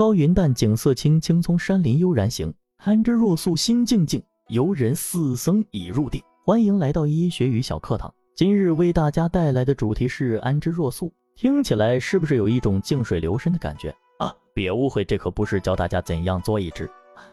高云淡，景色清，青葱山林悠然行，安之若素心静静，游人似僧已入定。欢迎来到医学与小课堂，今日为大家带来的主题是安之若素。听起来是不是有一种静水流深的感觉啊？别误会，这可不是教大家怎样做一只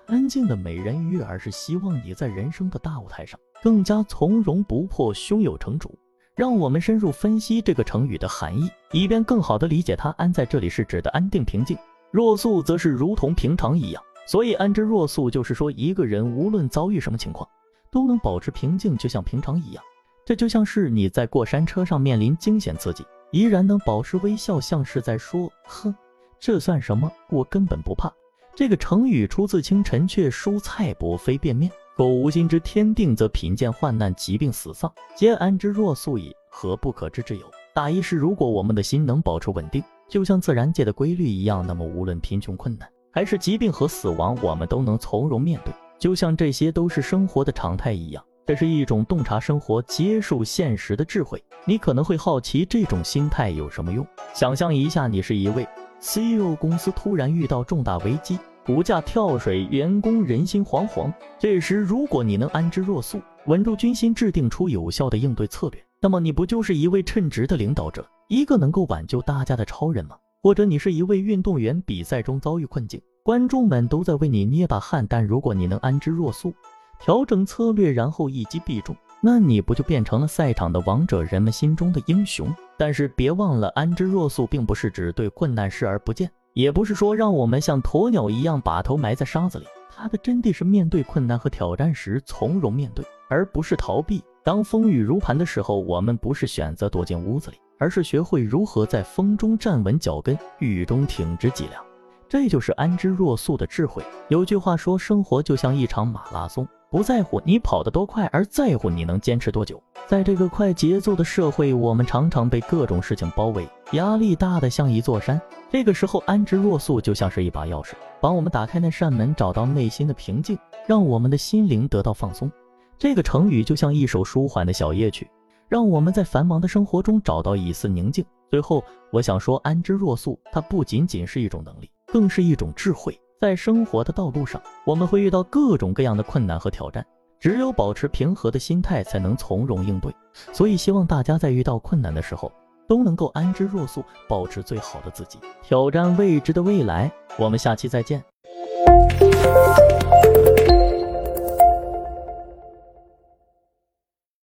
安静的美人鱼，而是希望你在人生的大舞台上更加从容不迫，胸有成竹。让我们深入分析这个成语的含义，以便更好地理解它。安在这里是指的安定平静，若素则是如同平常一样。所以安之若素就是说，一个人无论遭遇什么情况，都能保持平静，就像平常一样。这就像是你在过山车上面临惊险刺激，依然能保持微笑，像是在说：“哼，这算什么？我根本不怕。”这个成语出自清陈阙《蔬菜薄非便面》。苟无心之天定，则贫贱患难疾病死丧皆安之若素矣，何不可知之有？大意是，如果我们的心能保持稳定，就像自然界的规律一样，那么无论贫穷困难，还是疾病和死亡，我们都能从容面对，就像这些都是生活的常态一样。这是一种洞察生活、接受现实的智慧。你可能会好奇，这种心态有什么用？想象一下，你是一位 CEO，公司突然遇到重大危机。股价跳水，员工人心惶惶。这时，如果你能安之若素，稳住军心，制定出有效的应对策略，那么你不就是一位称职的领导者，一个能够挽救大家的超人吗？或者你是一位运动员，比赛中遭遇困境，观众们都在为你捏把汗，但如果你能安之若素，调整策略，然后一击必中，那你不就变成了赛场的王者，人们心中的英雄？但是别忘了，安之若素并不是指对困难视而不见。也不是说让我们像鸵鸟一样把头埋在沙子里，它的真谛是面对困难和挑战时从容面对，而不是逃避。当风雨如磐的时候，我们不是选择躲进屋子里，而是学会如何在风中站稳脚跟，雨中挺直脊梁。这就是安之若素的智慧。有句话说，生活就像一场马拉松。不在乎你跑得多快，而在乎你能坚持多久。在这个快节奏的社会，我们常常被各种事情包围，压力大的像一座山。这个时候，安之若素就像是一把钥匙，帮我们打开那扇门，找到内心的平静，让我们的心灵得到放松。这个成语就像一首舒缓的小夜曲，让我们在繁忙的生活中找到一丝宁静。最后，我想说，安之若素，它不仅仅是一种能力，更是一种智慧。在生活的道路上，我们会遇到各种各样的困难和挑战，只有保持平和的心态，才能从容应对。所以，希望大家在遇到困难的时候，都能够安之若素，保持最好的自己，挑战未知的未来。我们下期再见。